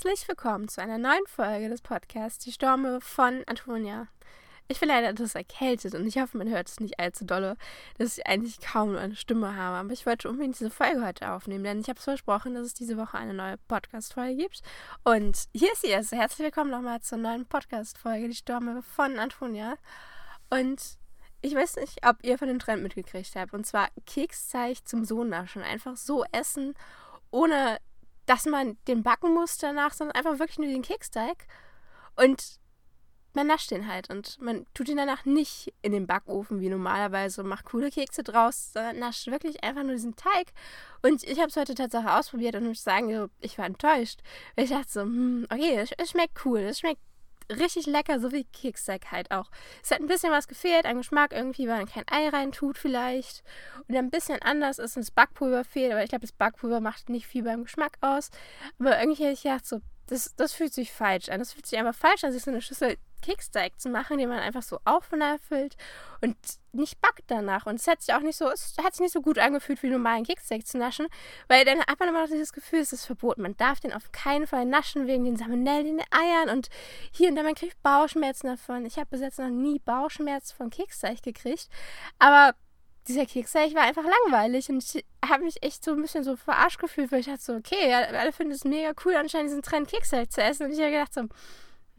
Herzlich willkommen zu einer neuen Folge des Podcasts Die Storme von Antonia. Ich bin leider etwas erkältet und ich hoffe, man hört es nicht allzu dolle, dass ich eigentlich kaum eine Stimme habe. Aber ich wollte unbedingt diese Folge heute aufnehmen, denn ich habe es versprochen, dass es diese Woche eine neue Podcast-Folge gibt. Und hier ist sie erst. Herzlich willkommen nochmal zur neuen Podcast-Folge Die Storme von Antonia. Und ich weiß nicht, ob ihr von dem Trend mitgekriegt habt. Und zwar Kekszeig zum Sohnaschen. Einfach so essen, ohne dass man den backen muss danach, sondern einfach wirklich nur den Keksteig. Und man nascht den halt und man tut ihn danach nicht in den Backofen wie normalerweise und macht coole Kekse draus, sondern nascht wirklich einfach nur diesen Teig. Und ich habe es heute tatsächlich ausprobiert und muss sagen, ich war enttäuscht. Ich dachte so, hm, okay, es schmeckt cool, es schmeckt richtig lecker, so wie Keksteig halt auch. Es hat ein bisschen was gefehlt, ein Geschmack irgendwie, weil man kein Ei rein tut vielleicht. Und ein bisschen anders ist, und das Backpulver fehlt, aber ich glaube, das Backpulver macht nicht viel beim Geschmack aus. Aber irgendwie hätte ich gedacht, so, das, das fühlt sich falsch an. Das fühlt sich einfach falsch an, sich so eine Schüssel Keksteig zu machen, den man einfach so aufnäffelt und nicht backt danach. Und es hat sich auch nicht so, es hat sich nicht so gut angefühlt, wie normalen Keksteig zu naschen, weil dann hat man immer noch dieses Gefühl, es ist verboten. Man darf den auf keinen Fall naschen wegen den Salmonellen in den Eiern und hier und da, man kriegt Bauchschmerzen davon. Ich habe bis jetzt noch nie Bauchschmerzen von Keksteig gekriegt, aber dieser Keksteig war einfach langweilig und ich habe mich echt so ein bisschen so verarscht gefühlt, weil ich dachte so, okay, alle finden es mega cool, anscheinend diesen Trend Keksteig zu essen und ich habe gedacht so,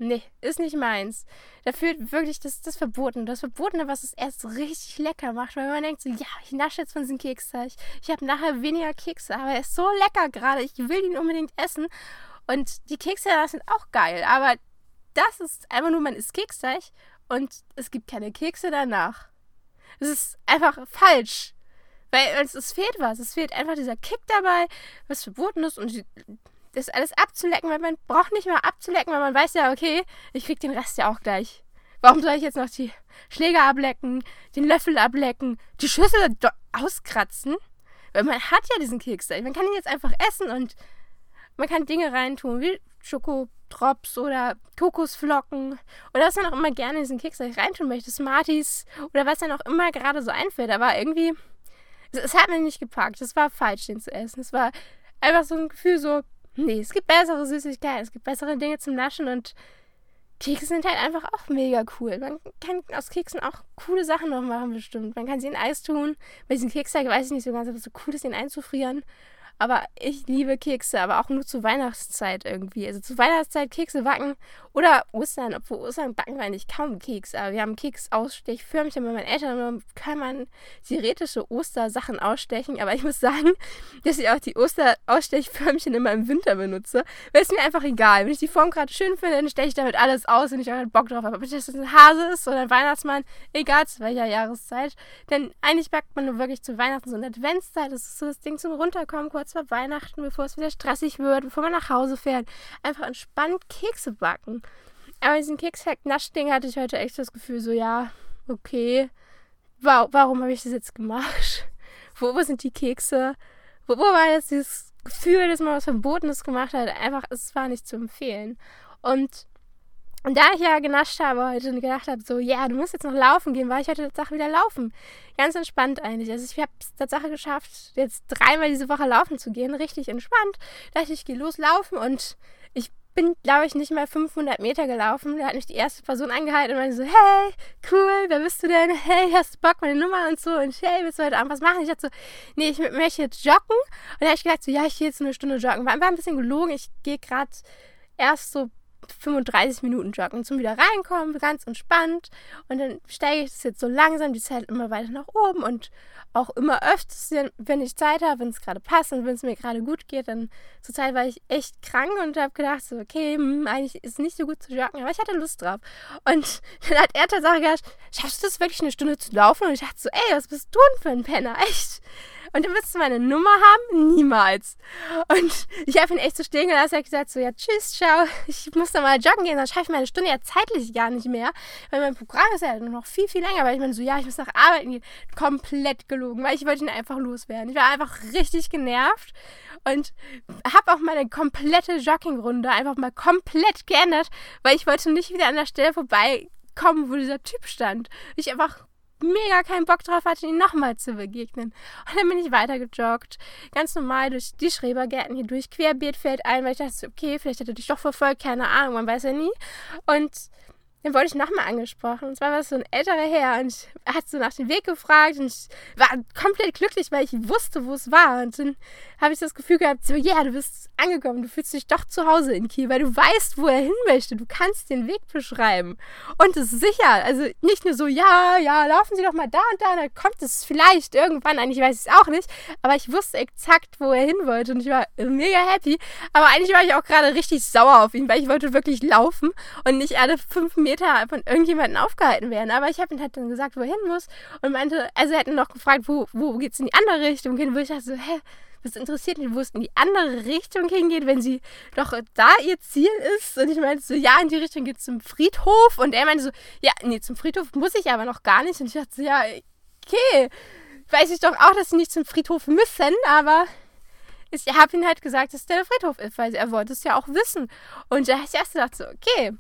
Nee, ist nicht meins. Da fühlt wirklich das, das Verbotene. Das Verbotene, was es erst richtig lecker macht, weil man denkt so, ja, ich nasche jetzt von diesem Keksteig. Ich habe nachher weniger Kekse, aber er ist so lecker gerade. Ich will ihn unbedingt essen. Und die Kekse sind auch geil, aber das ist einfach nur, man isst Keksteig und es gibt keine Kekse danach. Es ist einfach falsch. Weil es, es fehlt was. Es fehlt einfach dieser Kick dabei, was verboten ist und die, das alles abzulecken, weil man braucht nicht mehr abzulecken, weil man weiß ja, okay, ich krieg den Rest ja auch gleich. Warum soll ich jetzt noch die Schläger ablecken, den Löffel ablecken, die Schüssel auskratzen? Weil man hat ja diesen Keks. Man kann ihn jetzt einfach essen und man kann Dinge reintun, wie Schokotrops oder Kokosflocken oder was man auch immer gerne in diesen Keks reintun möchte, Smarties oder was dann auch immer gerade so einfällt. Aber irgendwie, es hat mir nicht gepackt. Es war falsch, den zu essen. Es war einfach so ein Gefühl so, Nee, es gibt bessere Süßigkeiten, es gibt bessere Dinge zum Naschen und Kekse sind halt einfach auch mega cool. Man kann aus Keksen auch coole Sachen noch machen, bestimmt. Man kann sie in Eis tun. Bei diesen Keksteig weiß ich nicht so ganz, ob es so cool ist, den einzufrieren. Aber ich liebe Kekse, aber auch nur zur Weihnachtszeit irgendwie. Also zur Weihnachtszeit Kekse backen oder Ostern. Obwohl Ostern backen wir eigentlich kaum Keks. Aber wir haben Keksausstechförmchen bei meinen Eltern. Kann man theoretische Ostersachen ausstechen. Aber ich muss sagen, dass ich auch die Osterausstechförmchen immer im Winter benutze. Weil es mir einfach egal. Wenn ich die Form gerade schön finde, dann steche ich damit alles aus und ich auch Bock drauf habe. Ob das ein Hase ist oder ein Weihnachtsmann, egal zu welcher Jahreszeit. Denn eigentlich backt man nur wirklich zu Weihnachten so eine Adventszeit. Das ist so das Ding zum Runterkommen, kurz kurz vor Weihnachten, bevor es wieder stressig wird, bevor man nach Hause fährt, einfach entspannt Kekse backen. Aber diesen Keks-Naschding hatte ich heute echt das Gefühl, so, ja, okay, warum, warum habe ich das jetzt gemacht? Wo, wo sind die Kekse? Wo, wo war jetzt dieses Gefühl, dass man was Verbotenes gemacht hat? Einfach, es war nicht zu empfehlen. Und und da ich ja genascht habe heute und gedacht habe, so, ja, du musst jetzt noch laufen gehen, war ich heute Tatsache wieder laufen. Ganz entspannt eigentlich. Also ich habe es Tatsache geschafft, jetzt dreimal diese Woche laufen zu gehen. Richtig entspannt. Da dachte ich, ich gehe loslaufen und ich bin, glaube ich, nicht mal 500 Meter gelaufen. Da hat mich die erste Person angehalten und meinte so, hey, cool, wer bist du denn? Hey, hast du Bock, meine Nummer und so? Und hey, willst du heute Abend was machen? Ich dachte so, nee, ich möchte jetzt joggen. Und da habe ich gedacht so, ja, ich gehe jetzt eine Stunde joggen. War einfach ein bisschen gelogen. Ich gehe gerade erst so 35 Minuten joggen zum wieder reinkommen, ganz entspannt. Und dann steige ich das jetzt so langsam die Zeit immer weiter nach oben und auch immer öfters, wenn ich Zeit habe, wenn es gerade passt und wenn es mir gerade gut geht. Dann zur Zeit war ich echt krank und habe gedacht, so, okay, hm, eigentlich ist es nicht so gut zu joggen, aber ich hatte Lust drauf. Und dann hat er tatsächlich gesagt, schaffst du das wirklich eine Stunde zu laufen? Und ich dachte so, ey, was bist du denn für ein Penner? Echt? Und dann willst du meine Nummer haben? Niemals. Und ich habe ihn echt so stehen gelassen. Er hat gesagt so, ja, tschüss, ciao. Ich muss da mal joggen gehen, dann schaffe ich meine Stunde ja zeitlich gar nicht mehr. Weil mein Programm ist ja noch viel, viel länger. Weil ich meine so, ja, ich muss nach arbeiten gehen. Komplett gelogen, weil ich wollte ihn einfach loswerden. Ich war einfach richtig genervt und habe auch meine komplette Joggingrunde einfach mal komplett geändert, weil ich wollte nicht wieder an der Stelle vorbeikommen, wo dieser Typ stand. Ich einfach mega keinen Bock drauf hatte, ihn nochmal zu begegnen. Und dann bin ich weitergejoggt, ganz normal durch die Schrebergärten hier durch, querbeet fällt ein, weil ich dachte, okay, vielleicht hat er dich doch verfolgt, keine Ahnung, man weiß ja nie. Und dann wurde ich nochmal angesprochen. Und zwar war es so ein älterer Herr und hat so nach dem Weg gefragt und ich war komplett glücklich, weil ich wusste, wo es war. Und dann habe ich das Gefühl gehabt, so, ja, yeah, du bist angekommen, du fühlst dich doch zu Hause in Kiel, weil du weißt, wo er hin möchte. Du kannst den Weg beschreiben. Und es ist sicher, also nicht nur so, ja, ja, laufen Sie doch mal da und da, dann kommt es vielleicht irgendwann an, ich weiß es auch nicht, aber ich wusste exakt, wo er hin wollte und ich war mega happy. Aber eigentlich war ich auch gerade richtig sauer auf ihn, weil ich wollte wirklich laufen und nicht alle fünf Meter Meter von irgendjemandem aufgehalten werden. Aber ich habe ihm halt dann gesagt, wo er hin muss und meinte, also er hat noch gefragt, wo, wo es in die andere Richtung hin, wo ich dachte so, hä, was interessiert mich, wo es in die andere Richtung hingeht, wenn sie doch da ihr Ziel ist. Und ich meinte so, ja, in die Richtung geht es zum Friedhof. Und er meinte so, ja, nee, zum Friedhof muss ich aber noch gar nicht. Und ich dachte so, ja, okay, weiß ich doch auch, dass sie nicht zum Friedhof müssen, aber ich habe ihm halt gesagt, dass der Friedhof ist, weil er wollte es ja auch wissen. Und da ich erst gedacht so, okay,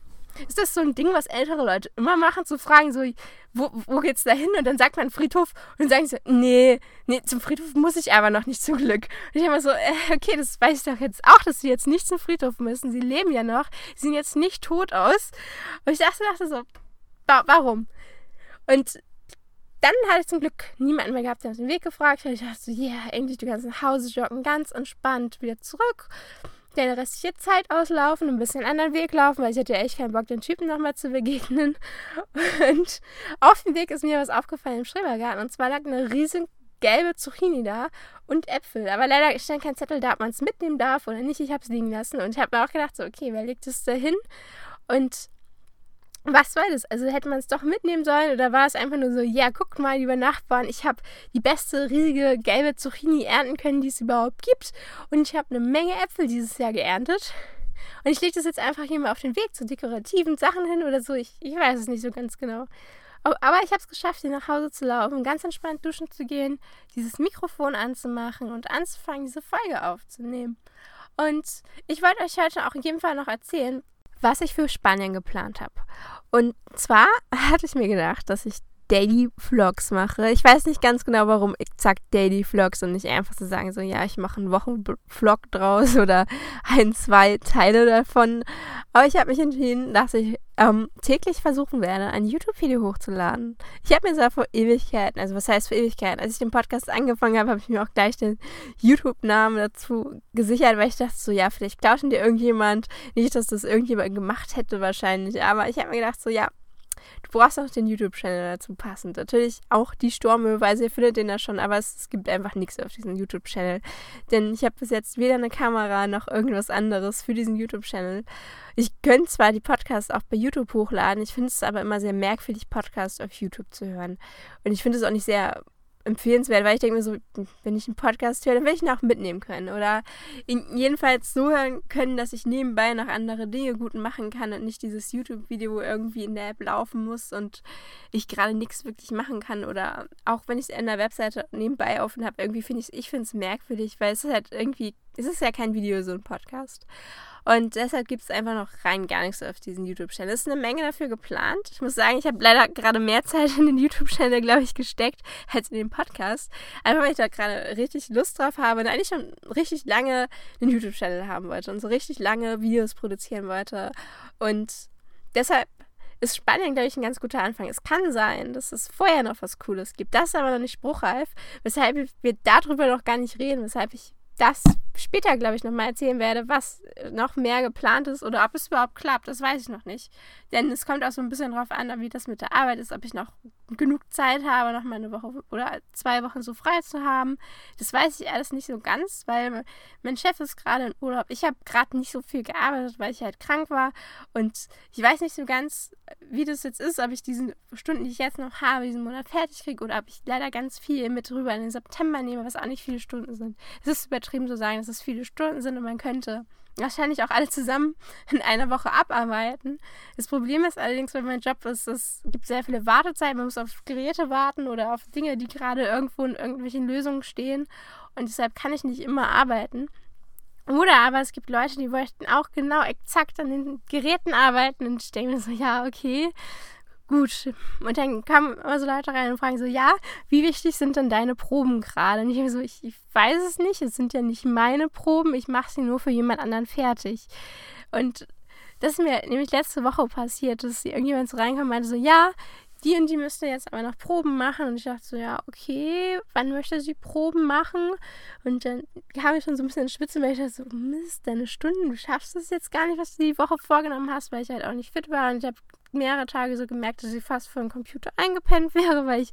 ist das so ein Ding, was ältere Leute immer machen, zu fragen, so, wo, wo geht's da hin? Und dann sagt man Friedhof und dann sagen sie, nee, nee, zum Friedhof muss ich aber noch nicht zum Glück. Und ich immer so, äh, okay, das weiß ich doch jetzt auch, dass sie jetzt nicht zum Friedhof müssen. Sie leben ja noch, sie sehen jetzt nicht tot aus. Und ich dachte, dachte so, warum? Und dann hatte ich zum Glück niemanden mehr gehabt, der auf den Weg gefragt hat. Ich dachte so, ja, yeah, endlich, du kannst nach Hause joggen, ganz entspannt wieder zurück deine restliche Zeit auslaufen, ein bisschen anderen Weg laufen, weil ich hatte ja echt keinen Bock, den Typen nochmal zu begegnen. Und auf dem Weg ist mir was aufgefallen im Schrebergarten. Und zwar lag eine riesen gelbe Zucchini da und Äpfel. Aber leider stand kein Zettel da, ob man es mitnehmen darf oder nicht. Ich habe es liegen lassen. Und ich habe mir auch gedacht, so, okay, wer legt es da hin? Und was soll das? Also hätte man es doch mitnehmen sollen oder war es einfach nur so, ja, guckt mal, lieber Nachbarn, ich habe die beste riesige gelbe Zucchini ernten können, die es überhaupt gibt. Und ich habe eine Menge Äpfel dieses Jahr geerntet. Und ich lege das jetzt einfach hier mal auf den Weg zu dekorativen Sachen hin oder so. Ich, ich weiß es nicht so ganz genau. Aber ich habe es geschafft, hier nach Hause zu laufen, ganz entspannt duschen zu gehen, dieses Mikrofon anzumachen und anzufangen, diese Folge aufzunehmen. Und ich wollte euch heute auch in jedem Fall noch erzählen, was ich für Spanien geplant habe. Und zwar hatte ich mir gedacht, dass ich Daily Vlogs mache. Ich weiß nicht ganz genau, warum exakt Daily Vlogs und nicht einfach zu so sagen, so ja, ich mache einen Wochenvlog draus oder ein, zwei Teile davon. Aber ich habe mich entschieden, dass ich ähm, täglich versuchen werde, ein YouTube-Video hochzuladen. Ich habe mir zwar vor Ewigkeiten, also was heißt vor Ewigkeiten, als ich den Podcast angefangen habe, habe ich mir auch gleich den YouTube-Namen dazu gesichert, weil ich dachte so, ja, vielleicht tauschen dir irgendjemand. Nicht, dass das irgendjemand gemacht hätte wahrscheinlich, aber ich habe mir gedacht so, ja, Du brauchst auch den YouTube-Channel dazu passend. Natürlich auch die Storme, weil ihr findet den da schon, aber es, es gibt einfach nichts auf diesem YouTube-Channel. Denn ich habe bis jetzt weder eine Kamera noch irgendwas anderes für diesen YouTube-Channel. Ich könnte zwar die Podcasts auch bei YouTube hochladen, ich finde es aber immer sehr merkwürdig, Podcasts auf YouTube zu hören. Und ich finde es auch nicht sehr empfehlenswert, weil ich denke mir so, wenn ich einen Podcast höre, dann will ich ihn auch mitnehmen können. Oder jedenfalls so hören können, dass ich nebenbei noch andere Dinge gut machen kann und nicht dieses YouTube-Video irgendwie in der App laufen muss und ich gerade nichts wirklich machen kann. Oder auch wenn ich es an der Webseite nebenbei offen habe, irgendwie finde ich ich finde es merkwürdig, weil es ist halt irgendwie, es ist ja kein Video, so ein Podcast. Und deshalb gibt es einfach noch rein gar nichts auf diesen YouTube-Channel. Es ist eine Menge dafür geplant. Ich muss sagen, ich habe leider gerade mehr Zeit in den YouTube-Channel, glaube ich, gesteckt, als in den Podcast. Einfach weil ich da gerade richtig Lust drauf habe und eigentlich schon richtig lange einen YouTube-Channel haben wollte und so richtig lange Videos produzieren wollte. Und deshalb ist Spanien, glaube ich, ein ganz guter Anfang. Es kann sein, dass es vorher noch was Cooles gibt. Das ist aber noch nicht spruchreif, weshalb wir darüber noch gar nicht reden, weshalb ich das später, glaube ich, nochmal erzählen werde, was noch mehr geplant ist oder ob es überhaupt klappt. Das weiß ich noch nicht. Denn es kommt auch so ein bisschen drauf an, wie das mit der Arbeit ist, ob ich noch genug Zeit habe, noch mal eine Woche oder zwei Wochen so frei zu haben. Das weiß ich alles nicht so ganz, weil mein Chef ist gerade in Urlaub. Ich habe gerade nicht so viel gearbeitet, weil ich halt krank war. Und ich weiß nicht so ganz, wie das jetzt ist, ob ich diese Stunden, die ich jetzt noch habe, diesen Monat fertig kriege oder ob ich leider ganz viel mit rüber in den September nehme, was auch nicht viele Stunden sind. Es ist übertrieben zu sagen, dass es viele Stunden sind und man könnte wahrscheinlich auch alle zusammen in einer Woche abarbeiten. Das Problem ist allerdings bei meinem Job, ist, es gibt sehr viele Wartezeiten. Man muss auf Geräte warten oder auf Dinge, die gerade irgendwo in irgendwelchen Lösungen stehen. Und deshalb kann ich nicht immer arbeiten. Oder aber es gibt Leute, die möchten auch genau exakt an den Geräten arbeiten. Und ich denke mir so, ja, okay, gut. Und dann kamen immer so Leute rein und fragen so, ja, wie wichtig sind denn deine Proben gerade? Und ich so, ich, ich weiß es nicht, es sind ja nicht meine Proben, ich mache sie nur für jemand anderen fertig. Und das ist mir nämlich letzte Woche passiert, dass irgendjemand so reinkam und meinte so, ja, die und die müsste jetzt aber noch Proben machen. Und ich dachte so, ja, okay, wann möchte sie Proben machen? Und dann kam ich schon so ein bisschen in Schwitzen, weil ich dachte so, Mist, deine Stunden, du schaffst es jetzt gar nicht, was du die Woche vorgenommen hast, weil ich halt auch nicht fit war. Und ich habe mehrere Tage so gemerkt, dass ich fast vor dem Computer eingepennt wäre, weil ich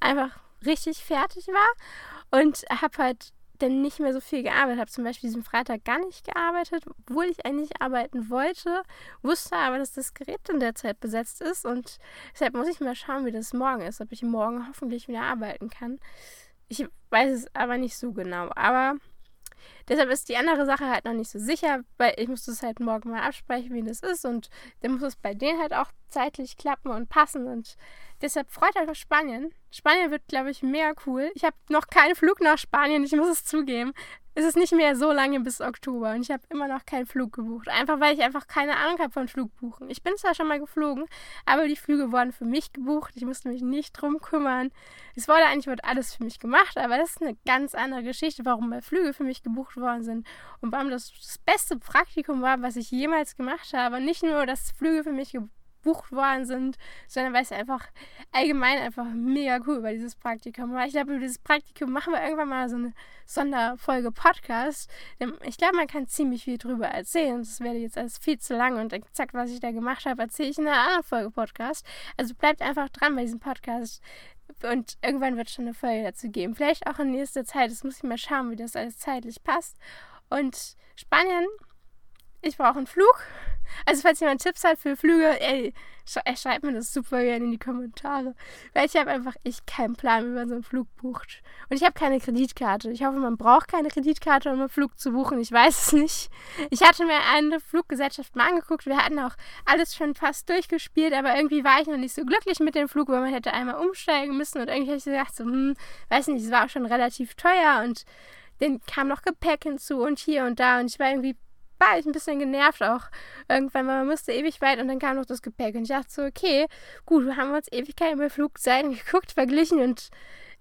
einfach richtig fertig war. Und habe halt dann nicht mehr so viel gearbeitet habe. Zum Beispiel diesen Freitag gar nicht gearbeitet, obwohl ich eigentlich arbeiten wollte, wusste aber, dass das Gerät in der Zeit besetzt ist und deshalb muss ich mal schauen, wie das morgen ist, ob ich morgen hoffentlich wieder arbeiten kann. Ich weiß es aber nicht so genau, aber Deshalb ist die andere Sache halt noch nicht so sicher, weil ich muss das halt morgen mal absprechen, wie das ist und dann muss es bei denen halt auch zeitlich klappen und passen und deshalb freut euch auf Spanien. Spanien wird, glaube ich, mega cool. Ich habe noch keinen Flug nach Spanien, ich muss es zugeben ist es nicht mehr so lange bis Oktober und ich habe immer noch keinen Flug gebucht. Einfach weil ich einfach keine Ahnung habe von Flugbuchen. Ich bin zwar schon mal geflogen, aber die Flüge wurden für mich gebucht. Ich musste mich nicht drum kümmern. Es wurde eigentlich wird alles für mich gemacht, aber das ist eine ganz andere Geschichte, warum Flüge für mich gebucht worden sind und warum das das beste Praktikum war, was ich jemals gemacht habe. Nicht nur, dass Flüge für mich gebucht gebucht worden sind, sondern weil es einfach allgemein einfach mega cool war, dieses Praktikum. Weil ich glaube, über dieses Praktikum machen wir irgendwann mal so eine Sonderfolge Podcast. Ich glaube, man kann ziemlich viel drüber erzählen. Das wäre jetzt alles viel zu lang und exakt, was ich da gemacht habe, erzähle ich in einer anderen Folge Podcast. Also bleibt einfach dran bei diesem Podcast. Und irgendwann wird es schon eine Folge dazu geben. Vielleicht auch in nächster Zeit. Das muss ich mal schauen, wie das alles zeitlich passt. Und Spanien, ich brauche einen Flug. Also falls jemand Tipps hat für Flüge, ey, schreibt mir das super gerne in die Kommentare. Weil ich habe einfach echt keinen Plan, wie man so einen Flug bucht. Und ich habe keine Kreditkarte. Ich hoffe, man braucht keine Kreditkarte, um einen Flug zu buchen. Ich weiß es nicht. Ich hatte mir eine Fluggesellschaft mal angeguckt. Wir hatten auch alles schon fast durchgespielt, aber irgendwie war ich noch nicht so glücklich mit dem Flug, weil man hätte einmal umsteigen müssen. Und irgendwie habe ich gedacht, so, hm, weiß nicht, es war auch schon relativ teuer und dann kam noch Gepäck hinzu und hier und da. Und ich war irgendwie war ich ein bisschen genervt auch irgendwann, weil man musste ewig weit und dann kam noch das Gepäck. Und ich dachte so, okay, gut, wir haben uns Ewigkeiten über Flugzeiten geguckt, verglichen und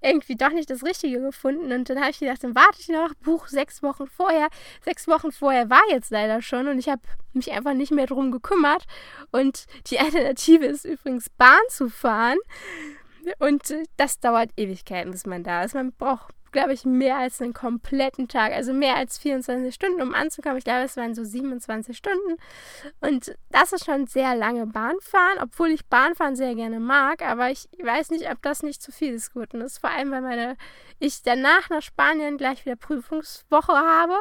irgendwie doch nicht das Richtige gefunden. Und dann habe ich gedacht, dann warte ich noch, Buch sechs Wochen vorher. Sechs Wochen vorher war jetzt leider schon und ich habe mich einfach nicht mehr drum gekümmert. Und die Alternative ist übrigens Bahn zu fahren. Und das dauert Ewigkeiten, bis man da ist. Man braucht glaube ich, mehr als einen kompletten Tag, also mehr als 24 Stunden, um anzukommen. Ich glaube, es waren so 27 Stunden. Und das ist schon sehr lange Bahnfahren, obwohl ich Bahnfahren sehr gerne mag, aber ich weiß nicht, ob das nicht zu viel des Guten ist. Vor allem, weil meine, ich danach nach Spanien gleich wieder Prüfungswoche habe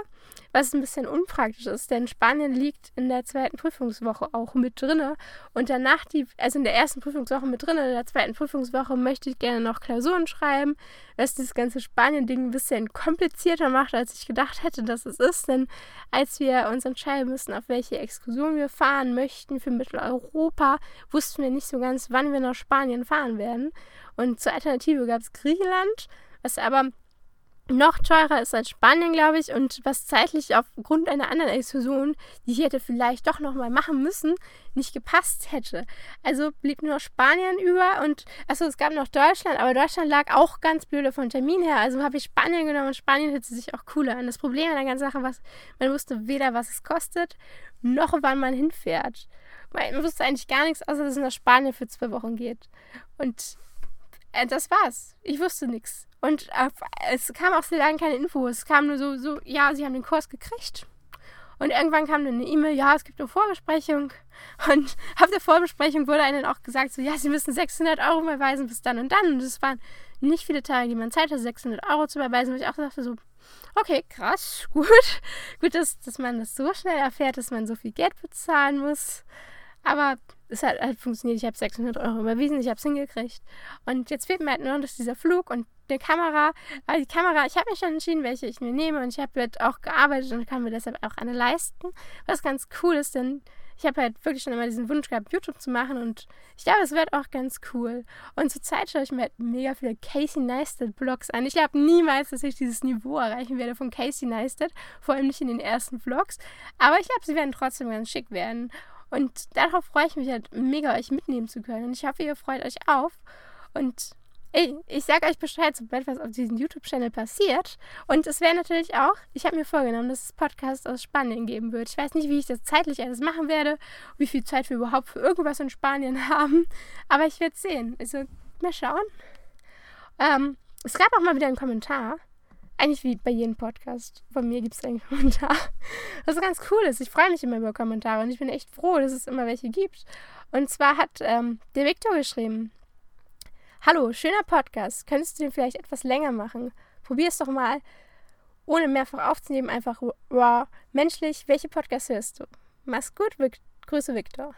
was ein bisschen unpraktisch ist, denn Spanien liegt in der zweiten Prüfungswoche auch mit drinne. Und danach die, also in der ersten Prüfungswoche mit drinne, in der zweiten Prüfungswoche möchte ich gerne noch Klausuren schreiben, was das ganze Spanien-Ding ein bisschen komplizierter macht, als ich gedacht hätte, dass es ist, denn als wir uns entscheiden mussten, auf welche Exkursion wir fahren möchten für Mitteleuropa, wussten wir nicht so ganz, wann wir nach Spanien fahren werden. Und zur Alternative gab es Griechenland, was aber noch teurer ist als Spanien, glaube ich, und was zeitlich aufgrund einer anderen Exkursion, die ich hätte vielleicht doch nochmal machen müssen, nicht gepasst hätte. Also blieb nur Spanien über und, achso, es gab noch Deutschland, aber Deutschland lag auch ganz blöde von Termin her. Also habe ich Spanien genommen und Spanien hört sich auch cooler an. Das Problem an der ganzen Sache war, man wusste weder, was es kostet, noch wann man hinfährt. Man wusste eigentlich gar nichts, außer dass es nach Spanien für zwei Wochen geht. Und äh, das war's. Ich wusste nichts. Und äh, es kam auch sehr lange keine Info. Es kam nur so, so, ja, sie haben den Kurs gekriegt. Und irgendwann kam dann eine E-Mail, ja, es gibt eine Vorbesprechung. Und auf der Vorbesprechung wurde einem auch gesagt, so, ja, sie müssen 600 Euro überweisen bis dann und dann. Und es waren nicht viele Tage, die man Zeit hatte, 600 Euro zu überweisen. Und ich auch dachte so, okay, krass, gut. gut, dass, dass man das so schnell erfährt, dass man so viel Geld bezahlen muss. Aber es hat halt funktioniert. Ich habe 600 Euro überwiesen, ich habe es hingekriegt. Und jetzt fehlt mir halt nur noch dieser Flug und eine Kamera. Weil die Kamera, ich habe mich schon entschieden, welche ich mir nehme und ich habe halt auch gearbeitet und kann mir deshalb auch eine leisten. Was ganz cool ist, denn ich habe halt wirklich schon immer diesen Wunsch gehabt, YouTube zu machen und ich glaube, es wird auch ganz cool. Und zurzeit schaue ich mir halt mega viele Casey Neistat Vlogs an. Ich glaube niemals, dass ich dieses Niveau erreichen werde von Casey Neistat, vor allem nicht in den ersten Vlogs. Aber ich glaube, sie werden trotzdem ganz schick werden. Und darauf freue ich mich halt mega, euch mitnehmen zu können. Und ich hoffe, ihr freut euch auf. Und ich, ich sage euch Bescheid, sobald was auf diesem YouTube-Channel passiert. Und es wäre natürlich auch, ich habe mir vorgenommen, dass es Podcasts aus Spanien geben wird. Ich weiß nicht, wie ich das zeitlich alles machen werde, wie viel Zeit wir überhaupt für irgendwas in Spanien haben. Aber ich werde sehen. Also, mal schauen. Ähm, es gab auch mal wieder einen Kommentar. Eigentlich wie bei jedem Podcast. Von mir gibt es einen Kommentar. Was ganz cool ist. Ich freue mich immer über Kommentare und ich bin echt froh, dass es immer welche gibt. Und zwar hat ähm, der Victor geschrieben: Hallo, schöner Podcast. Könntest du den vielleicht etwas länger machen? Probier es doch mal, ohne mehrfach aufzunehmen, einfach raw. Menschlich, welche Podcasts hörst du? Mach's gut, Vic Grüße, Victor.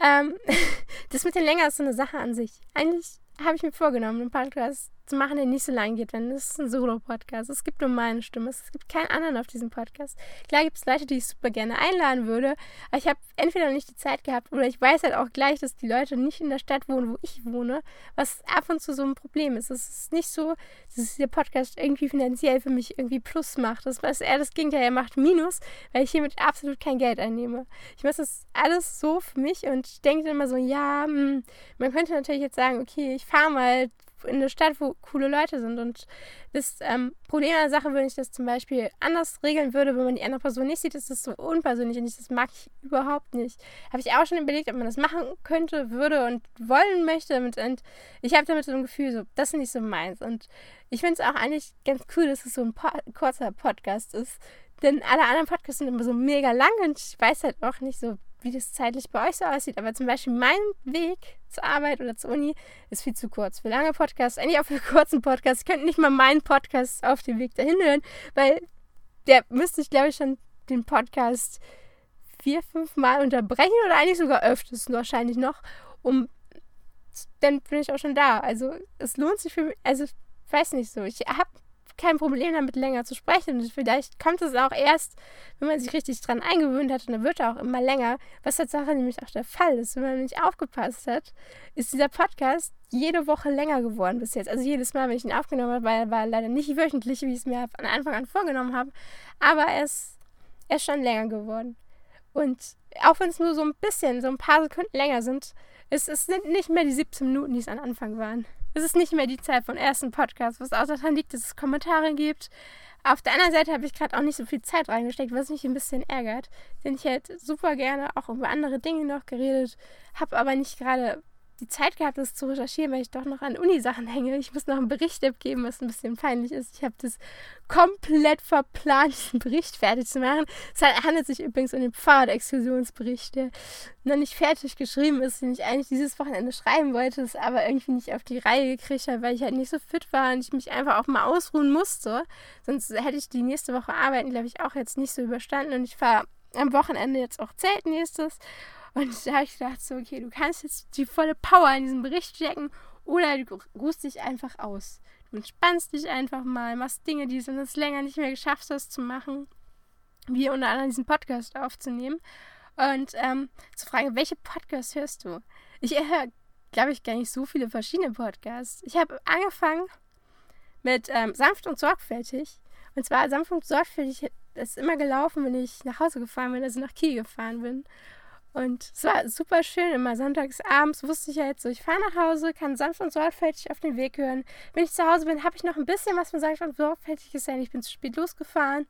Ähm, das mit den länger ist so eine Sache an sich. Eigentlich habe ich mir vorgenommen, einen Podcast zu machen, der nicht so lang geht, denn es ist ein Solo-Podcast. Es gibt nur meine Stimme. Es gibt keinen anderen auf diesem Podcast. Klar gibt es Leute, die ich super gerne einladen würde, aber ich habe entweder nicht die Zeit gehabt oder ich weiß halt auch gleich, dass die Leute nicht in der Stadt wohnen, wo ich wohne, was ab und zu so ein Problem ist. Es ist nicht so, dass der Podcast irgendwie finanziell für mich irgendwie Plus macht. Das, was er das Gegenteil, er macht Minus, weil ich hiermit absolut kein Geld einnehme. Ich mache das alles so für mich und denke immer so, ja, hm, man könnte natürlich jetzt sagen, okay, ich fahre mal in eine Stadt, wo coole Leute sind. Und das ähm, Problem an der Sache, wenn ich das zum Beispiel anders regeln würde, wenn man die andere Person nicht sieht, ist das so unpersönlich und das mag ich überhaupt nicht. Habe ich auch schon überlegt, ob man das machen könnte, würde und wollen möchte. Und, und ich habe damit so ein Gefühl, so, das ist nicht so meins. Und ich finde es auch eigentlich ganz cool, dass es so ein po kurzer Podcast ist. Denn alle anderen Podcasts sind immer so mega lang und ich weiß halt auch nicht so, wie das zeitlich bei euch so aussieht. Aber zum Beispiel mein Weg zur Arbeit oder zur Uni ist viel zu kurz. Für lange Podcasts, eigentlich auch für kurzen Podcasts. Ich könnte nicht mal meinen Podcast auf dem Weg dahin hören, weil der müsste ich, glaube ich, schon den Podcast vier, fünf Mal unterbrechen oder eigentlich sogar öfters wahrscheinlich noch, um dann bin ich auch schon da. Also es lohnt sich für mich, also ich weiß nicht so. Ich habe kein Problem damit, länger zu sprechen. Und vielleicht kommt es auch erst, wenn man sich richtig dran eingewöhnt hat und dann wird er auch immer länger. Was tatsächlich nämlich auch der Fall ist. Wenn man nicht aufgepasst hat, ist dieser Podcast jede Woche länger geworden bis jetzt. Also jedes Mal, wenn ich ihn aufgenommen habe, er war leider nicht wöchentlich, wie ich es mir von Anfang an vorgenommen habe. Aber er ist, er ist schon länger geworden. Und auch wenn es nur so ein bisschen, so ein paar Sekunden länger sind, es, es sind nicht mehr die 17 Minuten, die es am Anfang waren. Es ist nicht mehr die Zeit von ersten Podcasts, was auch daran liegt, dass es Kommentare gibt. Auf der anderen Seite habe ich gerade auch nicht so viel Zeit reingesteckt, was mich ein bisschen ärgert. Denn ich hätte super gerne auch über andere Dinge noch geredet, habe aber nicht gerade die Zeit gehabt, das zu recherchieren, weil ich doch noch an Uni-Sachen hänge. Ich muss noch einen Bericht abgeben, was ein bisschen peinlich ist. Ich habe das komplett verplant, diesen Bericht fertig zu machen. Es handelt sich übrigens um den Fahrradexkursionsbericht, der noch nicht fertig geschrieben ist, den ich eigentlich dieses Wochenende schreiben wollte, es aber irgendwie nicht auf die Reihe gekriegt habe, weil ich halt nicht so fit war und ich mich einfach auch mal ausruhen musste. Sonst hätte ich die nächste Woche arbeiten, glaube ich, auch jetzt nicht so überstanden und ich fahre am Wochenende jetzt auch Zelt nächstes. Und da habe ich gedacht, so, okay, du kannst jetzt die volle Power in diesen Bericht stecken oder du ruhst dich einfach aus. Du entspannst dich einfach mal, machst Dinge, die du sonst länger nicht mehr geschafft hast zu machen, wie unter anderem diesen Podcast aufzunehmen. Und ähm, zu fragen, welche Podcasts hörst du? Ich höre, glaube ich, gar nicht so viele verschiedene Podcasts. Ich habe angefangen mit ähm, Sanft und Sorgfältig. Und zwar Sanft und Sorgfältig ist immer gelaufen, wenn ich nach Hause gefahren bin, also nach Kiel gefahren bin. Und es war super schön. Immer sonntags abends wusste ich ja jetzt so, ich fahre nach Hause, kann sanft und sorgfältig auf den Weg hören. Wenn ich zu Hause bin, habe ich noch ein bisschen was von sanft und sorgfältig gesehen. Ich bin zu spät losgefahren.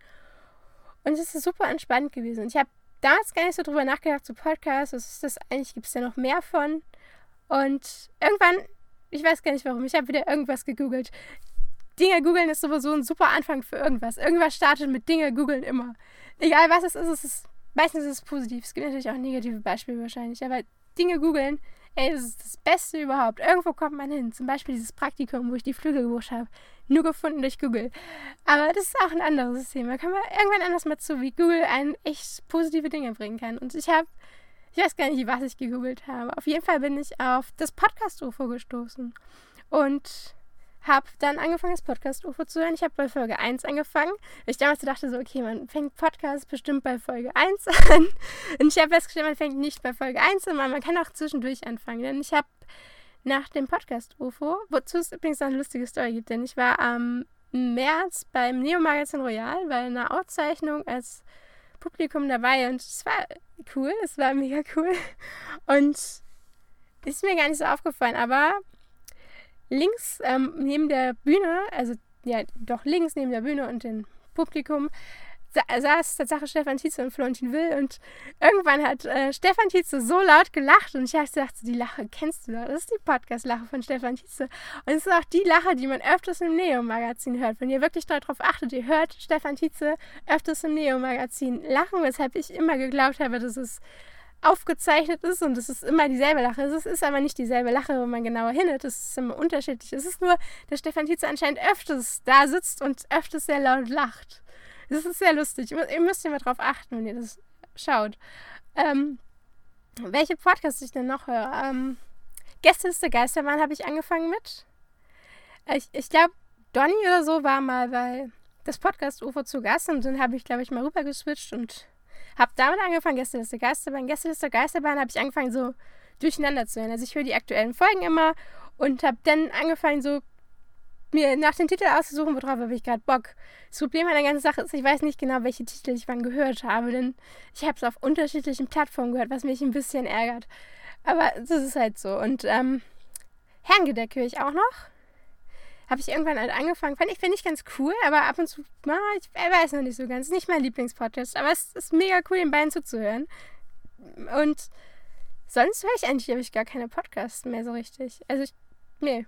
Und es ist super entspannt gewesen. Und ich habe damals gar nicht so drüber nachgedacht, zu so Podcasts, was ist das eigentlich, gibt es da noch mehr von? Und irgendwann, ich weiß gar nicht warum, ich habe wieder irgendwas gegoogelt. Dinge googeln ist sowieso ein super Anfang für irgendwas. Irgendwas startet mit Dinge googeln immer. Egal was es ist, es ist meistens ist es positiv. Es gibt natürlich auch negative Beispiele wahrscheinlich. Aber Dinge googeln, ey, das ist das Beste überhaupt. Irgendwo kommt man hin. Zum Beispiel dieses Praktikum, wo ich die Flügel gebucht habe. Nur gefunden durch Google. Aber das ist auch ein anderes Thema. Kann man irgendwann anders mal zu, wie Google einen echt positive Dinge bringen kann. Und ich habe, ich weiß gar nicht, was ich gegoogelt habe. Auf jeden Fall bin ich auf das Podcast-UFO gestoßen. Und habe dann angefangen, das Podcast UFO zu hören. Ich habe bei Folge 1 angefangen. Ich damals dachte so, okay, man fängt Podcast bestimmt bei Folge 1 an. Und ich habe festgestellt, man fängt nicht bei Folge 1 an, man kann auch zwischendurch anfangen. Denn ich habe nach dem Podcast UFO, wozu es übrigens noch eine lustige Story gibt, denn ich war am März beim Neo Magazin Royal bei einer Auszeichnung als Publikum dabei und es war cool, es war mega cool. Und ist mir gar nicht so aufgefallen, aber links ähm, neben der Bühne, also ja, doch links neben der Bühne und dem Publikum, saß Tatsache Stefan Tietze und Florentin Will und irgendwann hat äh, Stefan Tietze so laut gelacht und ich dachte, die Lache kennst du doch. Das ist die Podcast-Lache von Stefan Tietze. Und es ist auch die Lache, die man öfters im Neo-Magazin hört. Wenn ihr wirklich darauf achtet, ihr hört Stefan Tietze öfters im Neo-Magazin lachen, weshalb ich immer geglaubt habe, dass es aufgezeichnet ist und es ist immer dieselbe Lache. Es ist aber nicht dieselbe Lache, wenn man genauer hinhört. Es ist immer unterschiedlich. Es ist nur, dass Stefan Tietze anscheinend öfters da sitzt und öfters sehr laut lacht. Das ist sehr lustig. Ihr müsst mal drauf achten, wenn ihr das schaut. Ähm, welche Podcasts ich denn noch höre? Ähm, Gäste ist der Geistermann habe ich angefangen mit. Ich, ich glaube, Donny oder so war mal bei das Podcast UFO zu Gast und dann habe ich, glaube ich, mal rüber geswitcht und habe damit angefangen, Gäste ist der Geisterbahn. Gäste ist der Geisterbahn habe ich angefangen, so durcheinander zu hören. Also ich höre die aktuellen Folgen immer und habe dann angefangen, so mir nach den Titeln auszusuchen, worauf habe ich gerade Bock. Das Problem an der ganzen Sache ist, ich weiß nicht genau, welche Titel ich wann gehört habe, denn ich habe es auf unterschiedlichen Plattformen gehört, was mich ein bisschen ärgert. Aber das ist halt so. Und ähm, Herrengedeck höre ich auch noch. Habe ich irgendwann halt angefangen. Fand ich, finde ich ganz cool, aber ab und zu, na, ich weiß noch nicht so ganz. Nicht mein Lieblingspodcast, aber es ist mega cool, den beiden zuzuhören. Und sonst höre ich eigentlich, glaube ich, gar keine Podcasts mehr so richtig. Also, ich, nee,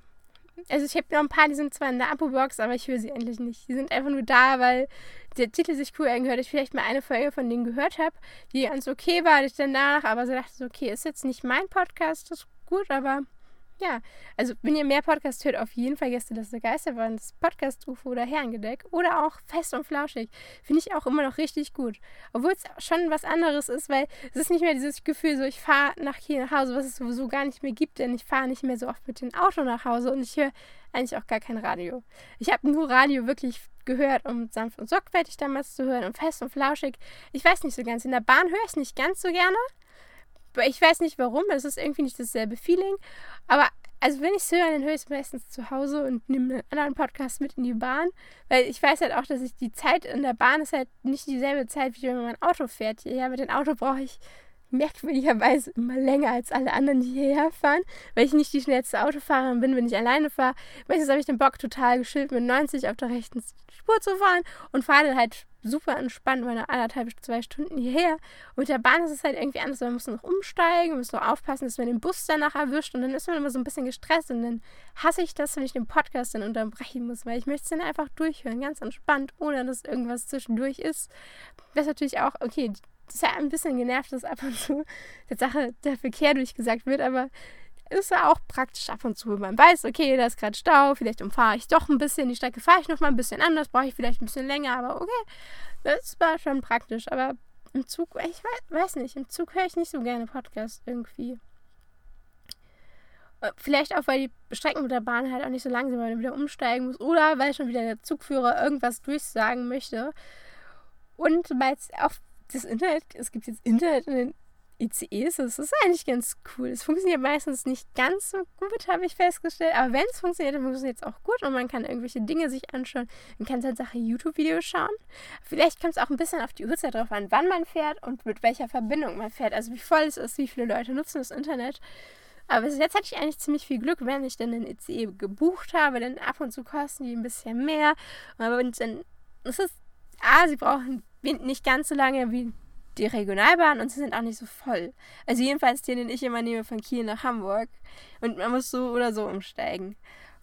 also ich habe noch ein paar, die sind zwar in der Abo-Box, aber ich höre sie eigentlich nicht. Die sind einfach nur da, weil der Titel sich cool angehört. Ich vielleicht mal eine Folge von denen gehört habe, die ganz okay war. Ich danach aber so dachte, so, okay, ist jetzt nicht mein Podcast, das ist gut, aber ja, also wenn ihr mehr Podcasts hört, auf jeden Fall Gäste des Geisterbahn, das Podcast UFO oder Herrengedeck oder auch Fest und Flauschig, finde ich auch immer noch richtig gut. Obwohl es schon was anderes ist, weil es ist nicht mehr dieses Gefühl, so ich fahre nach hier nach Hause, was es sowieso gar nicht mehr gibt, denn ich fahre nicht mehr so oft mit dem Auto nach Hause und ich höre eigentlich auch gar kein Radio. Ich habe nur Radio wirklich gehört, um sanft und sorgfältig damals zu hören und fest und flauschig. Ich weiß nicht so ganz. In der Bahn höre ich es nicht ganz so gerne. Ich weiß nicht warum, es ist irgendwie nicht dasselbe Feeling. Aber also wenn ich es höre, dann höre ich es meistens zu Hause und nehme einen anderen Podcast mit in die Bahn. Weil ich weiß halt auch, dass ich die Zeit in der Bahn ist halt nicht dieselbe Zeit, wie wenn man Auto fährt. Ja, mit dem Auto brauche ich merkwürdigerweise immer länger als alle anderen, die hierher fahren, weil ich nicht die schnellste Autofahrerin bin, wenn ich alleine fahre. Meistens habe ich den Bock total geschillt mit 90 auf der rechten Spur zu fahren und fahre dann halt super entspannt meine anderthalb, zwei Stunden hierher. Und mit der Bahn ist es halt irgendwie anders. Man muss noch umsteigen, man muss noch aufpassen, dass man den Bus danach erwischt und dann ist man immer so ein bisschen gestresst und dann hasse ich das, wenn ich den Podcast dann unterbrechen muss, weil ich möchte es dann einfach durchhören, ganz entspannt, ohne dass irgendwas zwischendurch ist. Das ist natürlich auch, okay, das ist ja ein bisschen genervt, dass ab und zu der Sache der Verkehr durchgesagt wird, aber ist ja auch praktisch ab und zu, wenn man weiß, okay, da ist gerade Stau, vielleicht umfahre ich doch ein bisschen, die Strecke fahre ich noch mal ein bisschen anders, brauche ich vielleicht ein bisschen länger, aber okay, das war schon praktisch. Aber im Zug, ich weiß, weiß nicht, im Zug höre ich nicht so gerne Podcasts irgendwie. Äh, vielleicht auch, weil die Strecken mit der Bahn halt auch nicht so lang sind, weil man wieder umsteigen muss. Oder weil schon wieder der Zugführer irgendwas durchsagen möchte. Und weil es auch das Internet, es gibt jetzt Internet in den ICEs, das ist eigentlich ganz cool. Es funktioniert meistens nicht ganz so gut, habe ich festgestellt. Aber wenn es funktioniert, dann funktioniert es auch gut und man kann irgendwelche Dinge sich anschauen. Man kann Tatsache YouTube-Videos schauen. Vielleicht kommt es auch ein bisschen auf die Uhrzeit drauf an, wann man fährt und mit welcher Verbindung man fährt. Also wie voll es ist, wie viele Leute nutzen das Internet. Aber bis jetzt hatte ich eigentlich ziemlich viel Glück, wenn ich dann den ICE gebucht habe. Denn ab und zu kosten die ein bisschen mehr. Aber wenn dann, es ist, ah, sie brauchen nicht ganz so lange wie die Regionalbahn und sie sind auch nicht so voll. Also jedenfalls den, den ich immer nehme von Kiel nach Hamburg. Und man muss so oder so umsteigen.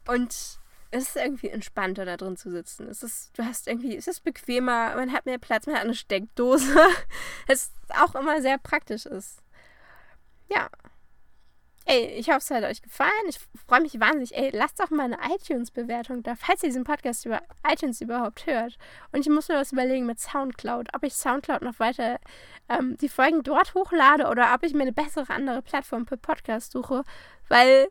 Und es ist irgendwie entspannter, da drin zu sitzen. Es ist, du hast irgendwie, es ist bequemer, man hat mehr Platz, man hat eine Steckdose. Es auch immer sehr praktisch ist. Ja, Ey, ich hoffe, es hat euch gefallen. Ich freue mich wahnsinnig. Ey, lasst doch mal eine iTunes-Bewertung da, falls ihr diesen Podcast über iTunes überhaupt hört. Und ich muss mir was überlegen mit Soundcloud, ob ich Soundcloud noch weiter ähm, die Folgen dort hochlade oder ob ich mir eine bessere andere Plattform für Podcast suche. Weil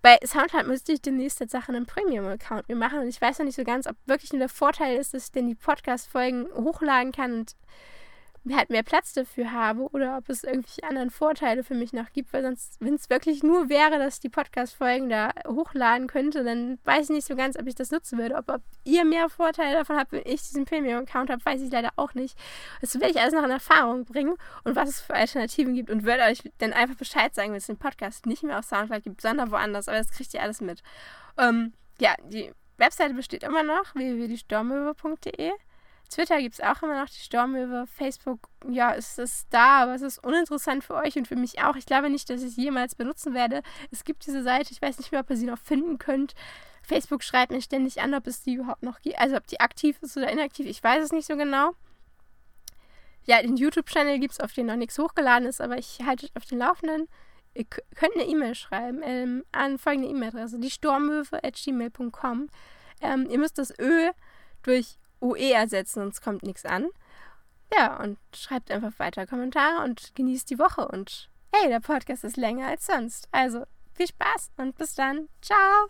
bei Soundcloud müsste ich demnächst Sache einen Premium-Account mir machen. Und ich weiß noch nicht so ganz, ob wirklich nur der Vorteil ist, dass ich denn die Podcast-Folgen hochladen kann und halt mehr Platz dafür habe oder ob es irgendwelche anderen Vorteile für mich noch gibt, weil sonst, wenn es wirklich nur wäre, dass ich die Podcast-Folgen da hochladen könnte, dann weiß ich nicht so ganz, ob ich das nutzen würde. Ob, ob ihr mehr Vorteile davon habt, wenn ich diesen Premium-Account habe, weiß ich leider auch nicht. Das werde ich alles noch in Erfahrung bringen und was es für Alternativen gibt und werde euch dann einfach Bescheid sagen, wenn es den Podcast nicht mehr auf Soundcloud gibt, sondern woanders, aber das kriegt ihr alles mit. Ähm, ja, die Webseite besteht immer noch, www.diestormöwe.de. Twitter gibt es auch immer noch die Stormöwe. Facebook, ja, ist es da, aber es ist uninteressant für euch und für mich auch. Ich glaube nicht, dass ich es jemals benutzen werde. Es gibt diese Seite, ich weiß nicht mehr, ob ihr sie noch finden könnt. Facebook schreibt mir ständig an, ob es die überhaupt noch gibt. Also ob die aktiv ist oder inaktiv, ich weiß es nicht so genau. Ja, den YouTube-Channel gibt es, auf den noch nichts hochgeladen ist, aber ich halte euch auf den Laufenden. Ihr könnt eine E-Mail schreiben ähm, an folgende E-Mail-Adresse, die stormöwe.gmail.com. Ähm, ihr müsst das Ö durch OE ersetzen, sonst kommt nichts an. Ja, und schreibt einfach weiter Kommentare und genießt die Woche. Und hey, der Podcast ist länger als sonst. Also viel Spaß und bis dann. Ciao.